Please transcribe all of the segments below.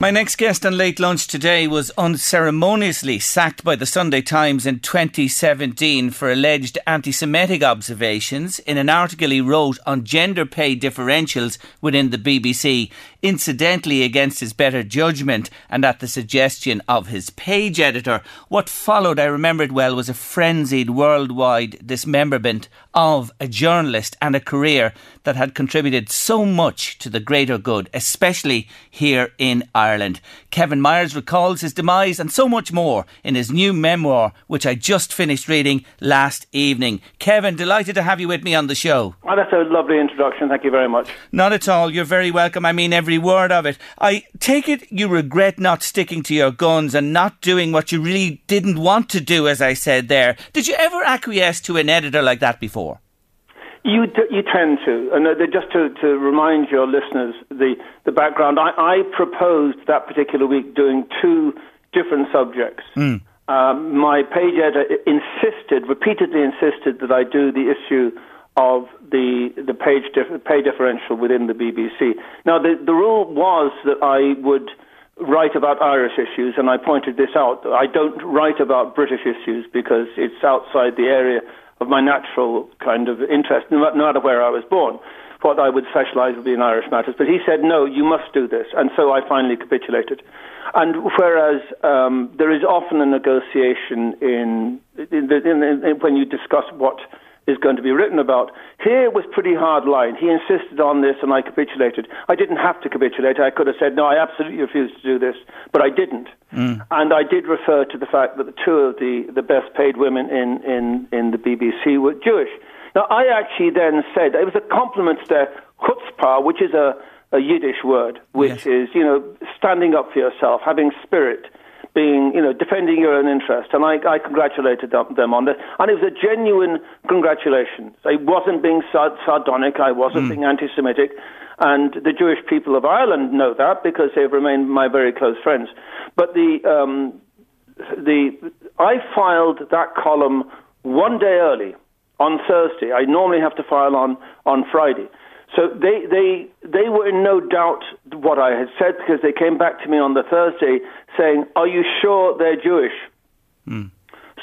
My next guest on Late Lunch today was unceremoniously sacked by the Sunday Times in 2017 for alleged anti Semitic observations in an article he wrote on gender pay differentials within the BBC, incidentally against his better judgment and at the suggestion of his page editor. What followed, I remember it well, was a frenzied worldwide dismemberment of a journalist and a career that had contributed so much to the greater good, especially here in Ireland. Kevin Myers recalls his demise and so much more in his new memoir, which I just finished reading last evening. Kevin, delighted to have you with me on the show. Oh, that's a lovely introduction. Thank you very much. Not at all. You're very welcome. I mean every word of it. I take it you regret not sticking to your guns and not doing what you really didn't want to do, as I said there. Did you ever acquiesce to an editor like that before? You, you tend to, and uh, just to, to remind your listeners the, the background, I, I proposed that particular week doing two different subjects. Mm. Um, my page editor insisted, repeatedly insisted, that I do the issue of the the page dif- pay differential within the BBC. Now, the the rule was that I would write about Irish issues, and I pointed this out. I don't write about British issues because it's outside the area of my natural kind of interest, no matter where I was born. What I would specialise would be in Irish matters. But he said, no, you must do this. And so I finally capitulated. And whereas um, there is often a negotiation in, in, in, in, when you discuss what is going to be written about. Here was pretty hard line. He insisted on this, and I capitulated. I didn't have to capitulate. I could have said, no, I absolutely refuse to do this, but I didn't. Mm. And I did refer to the fact that the two of the, the best paid women in, in, in the BBC were Jewish. Now, I actually then said, it was a compliment to their chutzpah, which is a, a Yiddish word, which yes. is, you know, standing up for yourself, having spirit being, you know, defending your own interest. And I, I congratulated them on that. And it was a genuine congratulation. I wasn't being sardonic. I wasn't mm. being anti-Semitic. And the Jewish people of Ireland know that because they've remained my very close friends. But the, um, the, I filed that column one day early on Thursday. I normally have to file on, on Friday. So they, they, they were in no doubt what I had said because they came back to me on the Thursday saying, Are you sure they're Jewish? Mm.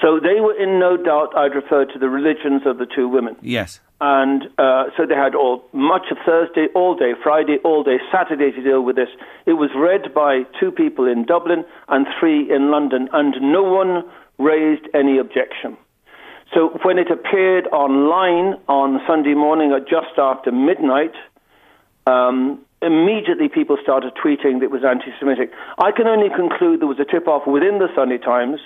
So they were in no doubt I'd refer to the religions of the two women. Yes. And uh, so they had all much of Thursday, all day, Friday, all day, Saturday to deal with this. It was read by two people in Dublin and three in London, and no one raised any objection. So when it appeared online on Sunday morning at just after midnight, um, immediately people started tweeting that it was anti-Semitic. I can only conclude there was a tip-off within the Sunday Times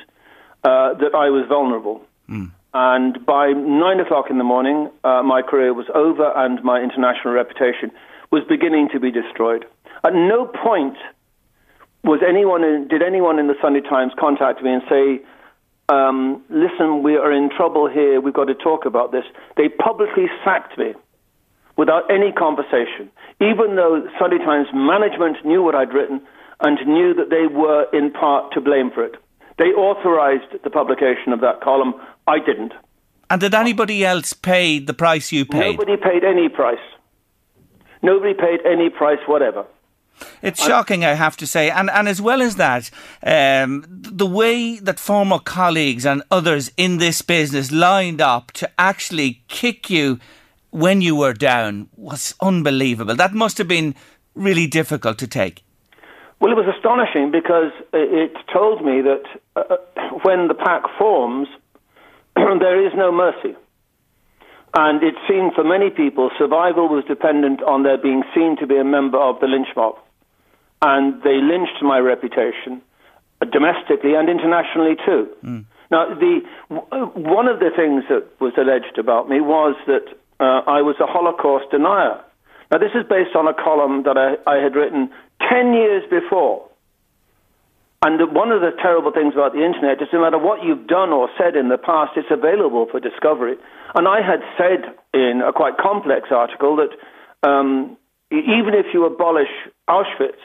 uh, that I was vulnerable. Mm. And by nine o'clock in the morning, uh, my career was over and my international reputation was beginning to be destroyed. At no point was anyone in, did anyone in the Sunday Times contact me and say, um, listen, we are in trouble here, we've got to talk about this. They publicly sacked me without any conversation, even though Sunday Times management knew what I'd written and knew that they were in part to blame for it. They authorized the publication of that column. I didn't. And did anybody else pay the price you paid? Nobody paid any price. Nobody paid any price whatever. It's shocking, I have to say. And, and as well as that, um, the way that former colleagues and others in this business lined up to actually kick you when you were down was unbelievable. That must have been really difficult to take? Well, it was astonishing because it told me that uh, when the pack forms, there is no mercy. And it seemed for many people survival was dependent on their being seen to be a member of the lynch mob. And they lynched my reputation uh, domestically and internationally too. Mm. Now, the, one of the things that was alleged about me was that uh, I was a Holocaust denier. Now, this is based on a column that I, I had written 10 years before. And one of the terrible things about the internet is no matter what you've done or said in the past, it's available for discovery. And I had said in a quite complex article that um, even if you abolish Auschwitz,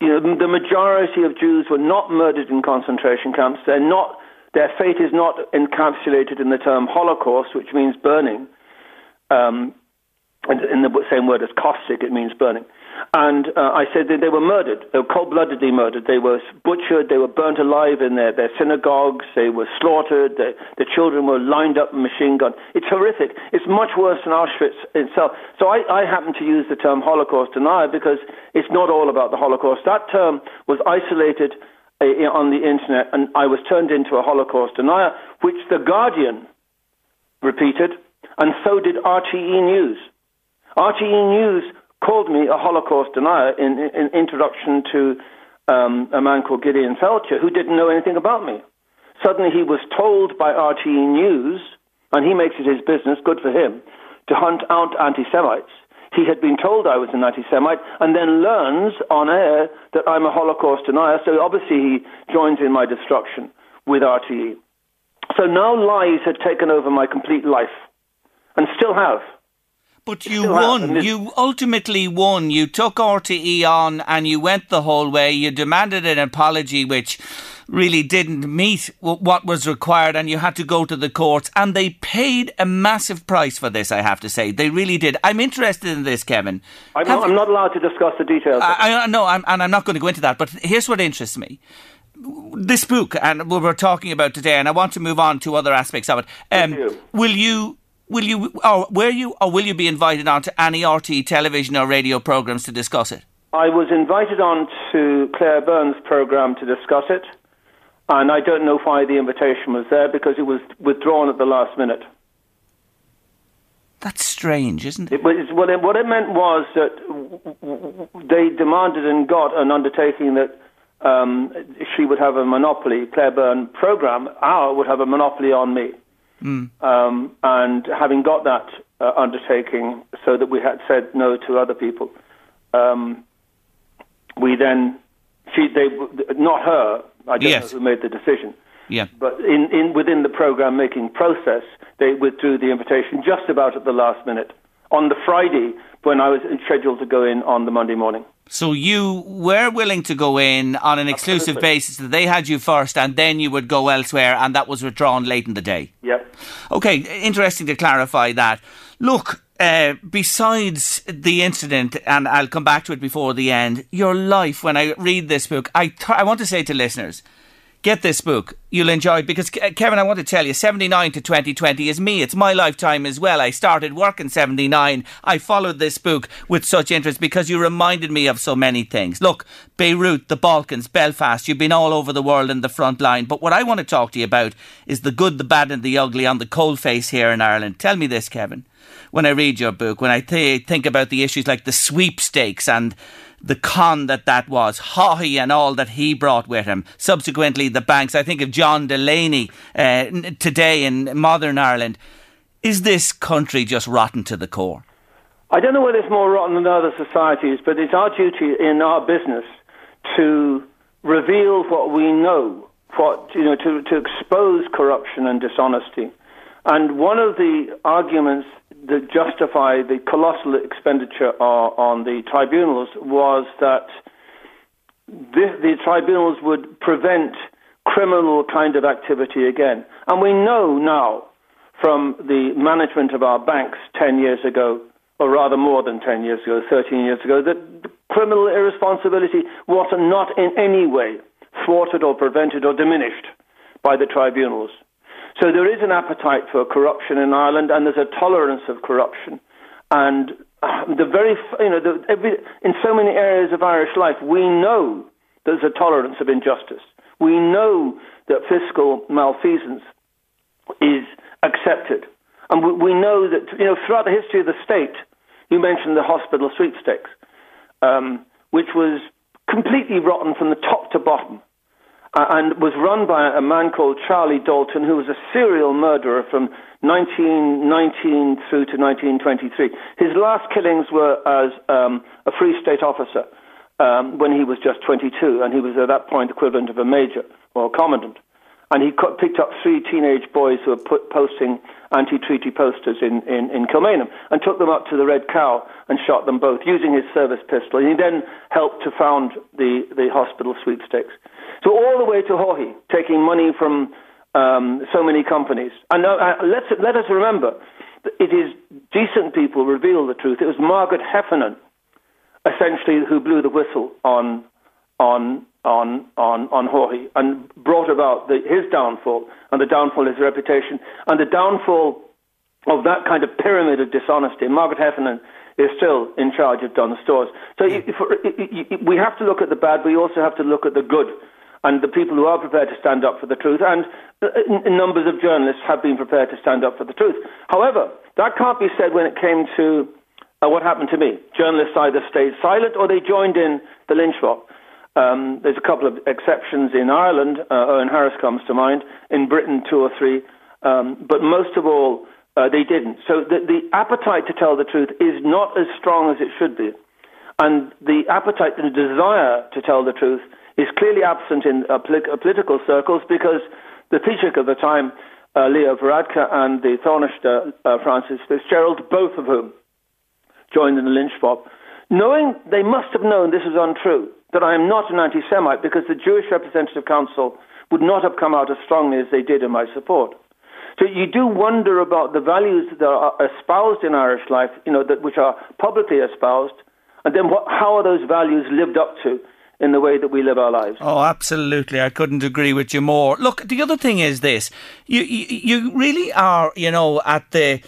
you know, the majority of Jews were not murdered in concentration camps. They're not, their fate is not encapsulated in the term Holocaust, which means burning. Um, in the same word as caustic, it means burning. And uh, I said that they were murdered. They were cold-bloodedly murdered. They were butchered. They were burnt alive in their, their synagogues. They were slaughtered. The, the children were lined up and machine gunned. It's horrific. It's much worse than Auschwitz itself. So I, I happen to use the term Holocaust denier because it's not all about the Holocaust. That term was isolated uh, on the internet, and I was turned into a Holocaust denier, which The Guardian repeated, and so did RTE News. RTE News called me a Holocaust denier in, in introduction to um, a man called Gideon Falter who didn't know anything about me. Suddenly he was told by RTE News, and he makes it his business, good for him, to hunt out anti Semites. He had been told I was an anti Semite and then learns on air that I'm a Holocaust denier, so obviously he joins in my destruction with RTE. So now lies had taken over my complete life, and still have. But you won. You ultimately won. You took RTE on and you went the whole way. You demanded an apology, which really didn't meet what was required, and you had to go to the courts. And they paid a massive price for this, I have to say. They really did. I'm interested in this, Kevin. I'm, not, I'm not, allowed to discuss the details. I, I know, I'm, and I'm not going to go into that. But here's what interests me this book and what we're talking about today, and I want to move on to other aspects of it. Um, you. Will you will you or were you or will you be invited on to any RT television or radio programs to discuss it? I was invited on to Claire Byrne's program to discuss it, and I don't know why the invitation was there because it was withdrawn at the last minute. That's strange, isn't it? it was, well, what it meant was that they demanded and got an undertaking that um, she would have a monopoly, Claire Byrne program, our would have a monopoly on me. Mm. Um, and having got that uh, undertaking so that we had said no to other people, um, we then, she, they, not her, I don't yes. know who made the decision. Yeah. But in, in, within the program making process, they withdrew the invitation just about at the last minute on the Friday when I was scheduled to go in on the Monday morning. So you were willing to go in on an exclusive Absolutely. basis that they had you first and then you would go elsewhere and that was withdrawn late in the day? Yep. Okay, interesting to clarify that. Look, uh, besides the incident, and I'll come back to it before the end, your life, when I read this book, I, th- I want to say to listeners, get this book. You'll enjoy it because, Kevin, I want to tell you, 79 to 2020 is me. It's my lifetime as well. I started work in 79. I followed this book with such interest because you reminded me of so many things. Look, Beirut, the Balkans, Belfast, you've been all over the world in the front line. But what I want to talk to you about is the good, the bad, and the ugly on the cold face here in Ireland. Tell me this, Kevin. When I read your book, when I th- think about the issues like the sweepstakes and the con that that was, Haughey and all that he brought with him. Subsequently, the banks. I think of John Delaney uh, today in modern Ireland. Is this country just rotten to the core? I don't know whether it's more rotten than other societies, but it's our duty in our business to reveal what we know, what you know, to, to expose corruption and dishonesty. And one of the arguments that justify the colossal expenditure on the tribunals was that this, the tribunals would prevent criminal kind of activity again. And we know now from the management of our banks 10 years ago, or rather more than 10 years ago, 13 years ago, that criminal irresponsibility was not in any way thwarted or prevented or diminished by the tribunals. So there is an appetite for corruption in Ireland, and there's a tolerance of corruption. And the very, you know, the, every, in so many areas of Irish life, we know there's a tolerance of injustice. We know that fiscal malfeasance is accepted. And we, we know that, you know, throughout the history of the state, you mentioned the hospital sweepstakes, um, which was completely rotten from the top to bottom uh, and was run by a man called Charlie Dalton, who was a serial murderer from 1919 through to 1923. His last killings were as um, a Free State officer um, when he was just 22, and he was at that point equivalent of a major or a commandant. And he picked up three teenage boys who were put, posting anti-treaty posters in, in, in Kilmainham and took them up to the Red Cow and shot them both using his service pistol. And he then helped to found the, the hospital sweepstakes. So all the way to Haughey, taking money from um, so many companies. And uh, let's, let us remember, it is decent people reveal the truth. It was Margaret Heffernan, essentially, who blew the whistle on on on on on Haughey and brought about the, his downfall and the downfall of his reputation and the downfall of that kind of pyramid of dishonesty. Margaret Heffernan is still in charge of Dunnes Stores. So we have to look at the bad, but we also have to look at the good and the people who are prepared to stand up for the truth, and uh, numbers of journalists have been prepared to stand up for the truth. However, that can't be said when it came to uh, what happened to me. Journalists either stayed silent or they joined in the lynch mob. Um, there's a couple of exceptions in Ireland. Uh, Eoghan Harris comes to mind. In Britain, two or three. Um, but most of all, uh, they didn't. So the, the appetite to tell the truth is not as strong as it should be. And the appetite and desire to tell the truth is clearly absent in uh, political circles because the Taoiseach of the time, uh, Leo Varadkar, and the Taoiseach uh, Frances Fitzgerald, both of whom joined in the lynch mob, knowing they must have known this was untrue, that I am not an anti Semite because the Jewish Representative Council would not have come out as strongly as they did in my support. So you do wonder about the values that are espoused in Irish life, you know, that, which are publicly espoused, and then what, how are those values lived up to in the way that we live our lives. Oh, absolutely. I couldn't agree with you more. Look, the other thing is this. You, you, you really are, you know, at the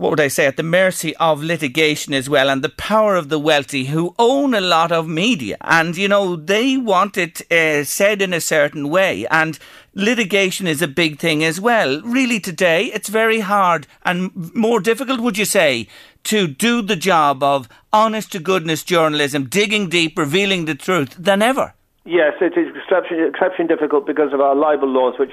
what would I say, at the mercy of litigation as well and the power of the wealthy who own a lot of media. And, you know, they want it uh, said in a certain way. And litigation is a big thing as well. Really, today, it's very hard and more difficult, would you say, to do the job of honest to goodness journalism, digging deep, revealing the truth than ever. Yes, it is exceptionally, exceptionally difficult because of our libel laws, which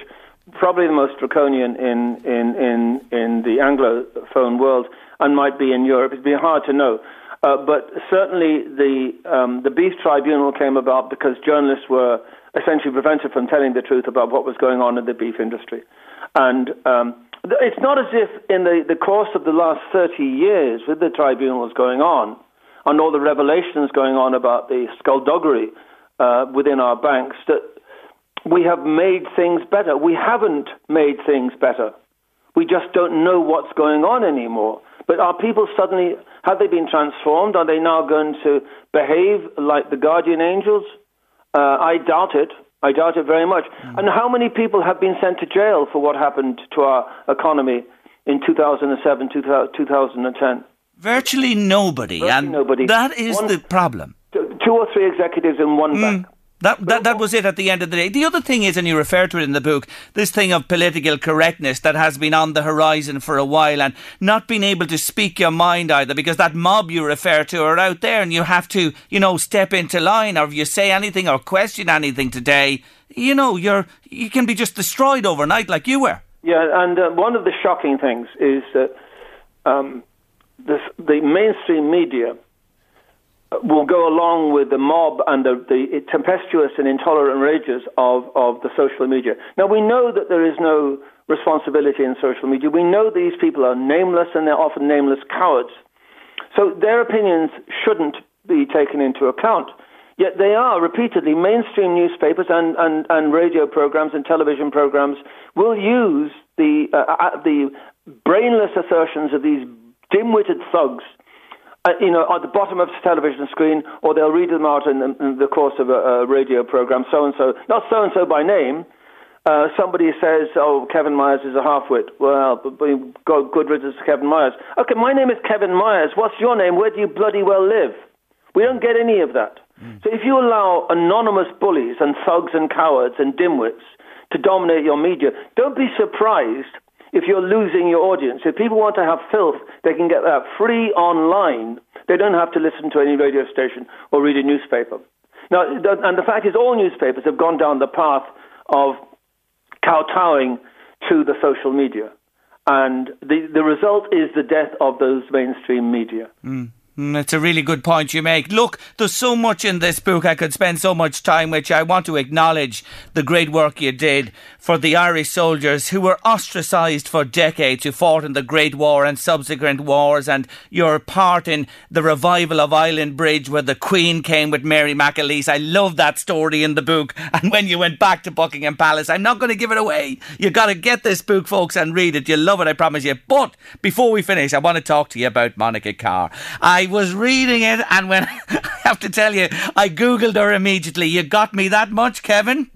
probably the most draconian in, in, in, in the Anglophone world and might be in Europe. It'd be hard to know. Uh, but certainly the, um, the Beef Tribunal came about because journalists were essentially prevented from telling the truth about what was going on in the beef industry. And um, it's not as if in the, the course of the last 30 years with the tribunals going on and all the revelations going on about the skullduggery uh, within our banks that we have made things better. We haven't made things better. We just don't know what's going on anymore. But are people suddenly, have they been transformed? Are they now going to behave like the guardian angels? Uh, I doubt it. I doubt it very much. Mm. And how many people have been sent to jail for what happened to our economy in 2007, 2010? Virtually nobody. Virtually and nobody. That is one, the problem. Two or three executives in one mm. bank. That, that that was it at the end of the day. The other thing is, and you refer to it in the book, this thing of political correctness that has been on the horizon for a while and not being able to speak your mind either because that mob you refer to are out there and you have to, you know, step into line or if you say anything or question anything today, you know, you're you can be just destroyed overnight like you were. Yeah, and uh, one of the shocking things is that um, this, the mainstream media will go along with the mob and the, the tempestuous and intolerant rages of, of the social media. Now, we know that there is no responsibility in social media. We know these people are nameless and they're often nameless cowards. So their opinions shouldn't be taken into account. Yet they are repeatedly mainstream newspapers and, and, and radio programs and television programs will use the, uh, uh the brainless assertions of these dim-witted thugs uh, you know, at the bottom of the television screen, or they'll read them out in the, in the course of a, a radio program. So and so, not so and so by name, uh, somebody says, "Oh, Kevin Myers is a halfwit." Well, God, good riddance to Kevin Myers. Okay, my name is Kevin Myers. What's your name? Where do you bloody well live? We don't get any of that. Mm. So if you allow anonymous bullies and thugs and cowards and dimwits to dominate your media, don't be surprised if you're losing your audience. If people want to have filth, they can get that free online. They don't have to listen to any radio station or read a newspaper. Now, and the fact is, all newspapers have gone down the path of kowtowing to the social media. And the, the result is the death of those mainstream media. Mm. Mm, it's a really good point you make. Look, there's so much in this book. I could spend so much time with. I want to acknowledge the great work you did for the Irish soldiers who were ostracised for decades, who fought in the Great War and subsequent wars, and your part in the revival of Islandbridge where the Queen came with Mary McAleese. I love that story in the book. And when you went back to Buckingham Palace, I'm not going to give it away. You've got to get this book, folks, and read it. You'll love it, I promise you. But before we finish, I want to talk to you about Monica Carr. I was reading it, and when I have to tell you, I googled her immediately. You got me that much, Kevin?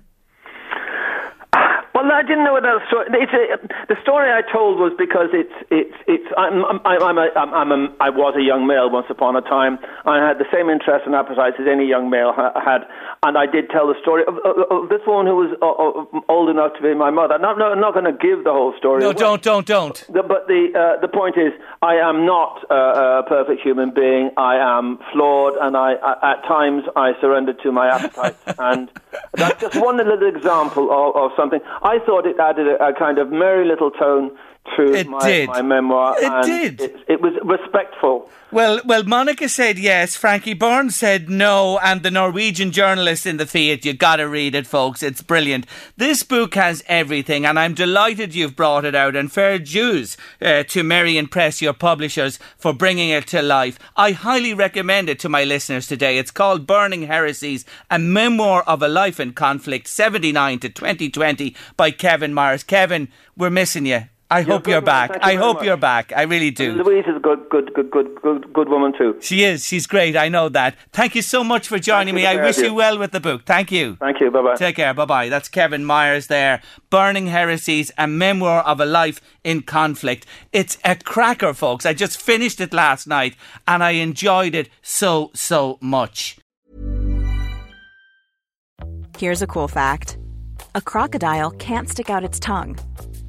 Well, I didn't know what that story. It's a, the story I told was because it's it's it's. I'm I'm I'm a, I'm a, I was a young male once upon a time. I had the same interest and appetites as any young male ha- had, and I did tell the story of, of, of this woman who was uh, old enough to be my mother. No, no, I'm not going to give the whole story. No, don't, don't, don't. The, but the uh, the point is, I am not uh, a perfect human being. I am flawed, and I, I at times I surrender to my appetites, and that's just one little example of, of something. I thought it added a, a kind of merry little tone to my, my, memoir. It did. It, it, was respectful. Well, well, Monica said yes. Frankie Byrne said no, and the Norwegian journalist in the Fiat. You got to read it, folks. It's brilliant. This book has everything, and I'm delighted you've brought it out. And fair dues uh, to Merrion Press, your publishers, for bringing it to life. I highly recommend it to my listeners today. It's called Burning Heresies: A Memoir of a Life in Conflict, 79 to 2020, by Kevin Myers. Kevin, we're missing you. I you're hope you're back. I hope much. you're back. I really do. And Louise is a good, good, good, good, good, good woman too. She is. She's great. I know that. Thank you so much for joining me. I wish you. you well with the book. Thank you. Thank you. Bye bye. Take care. Bye bye. That's Kevin Myers there. Burning Heresies, a memoir of a life in conflict. It's a cracker, folks. I just finished it last night and I enjoyed it so, so much. Here's a cool fact a crocodile can't stick out its tongue.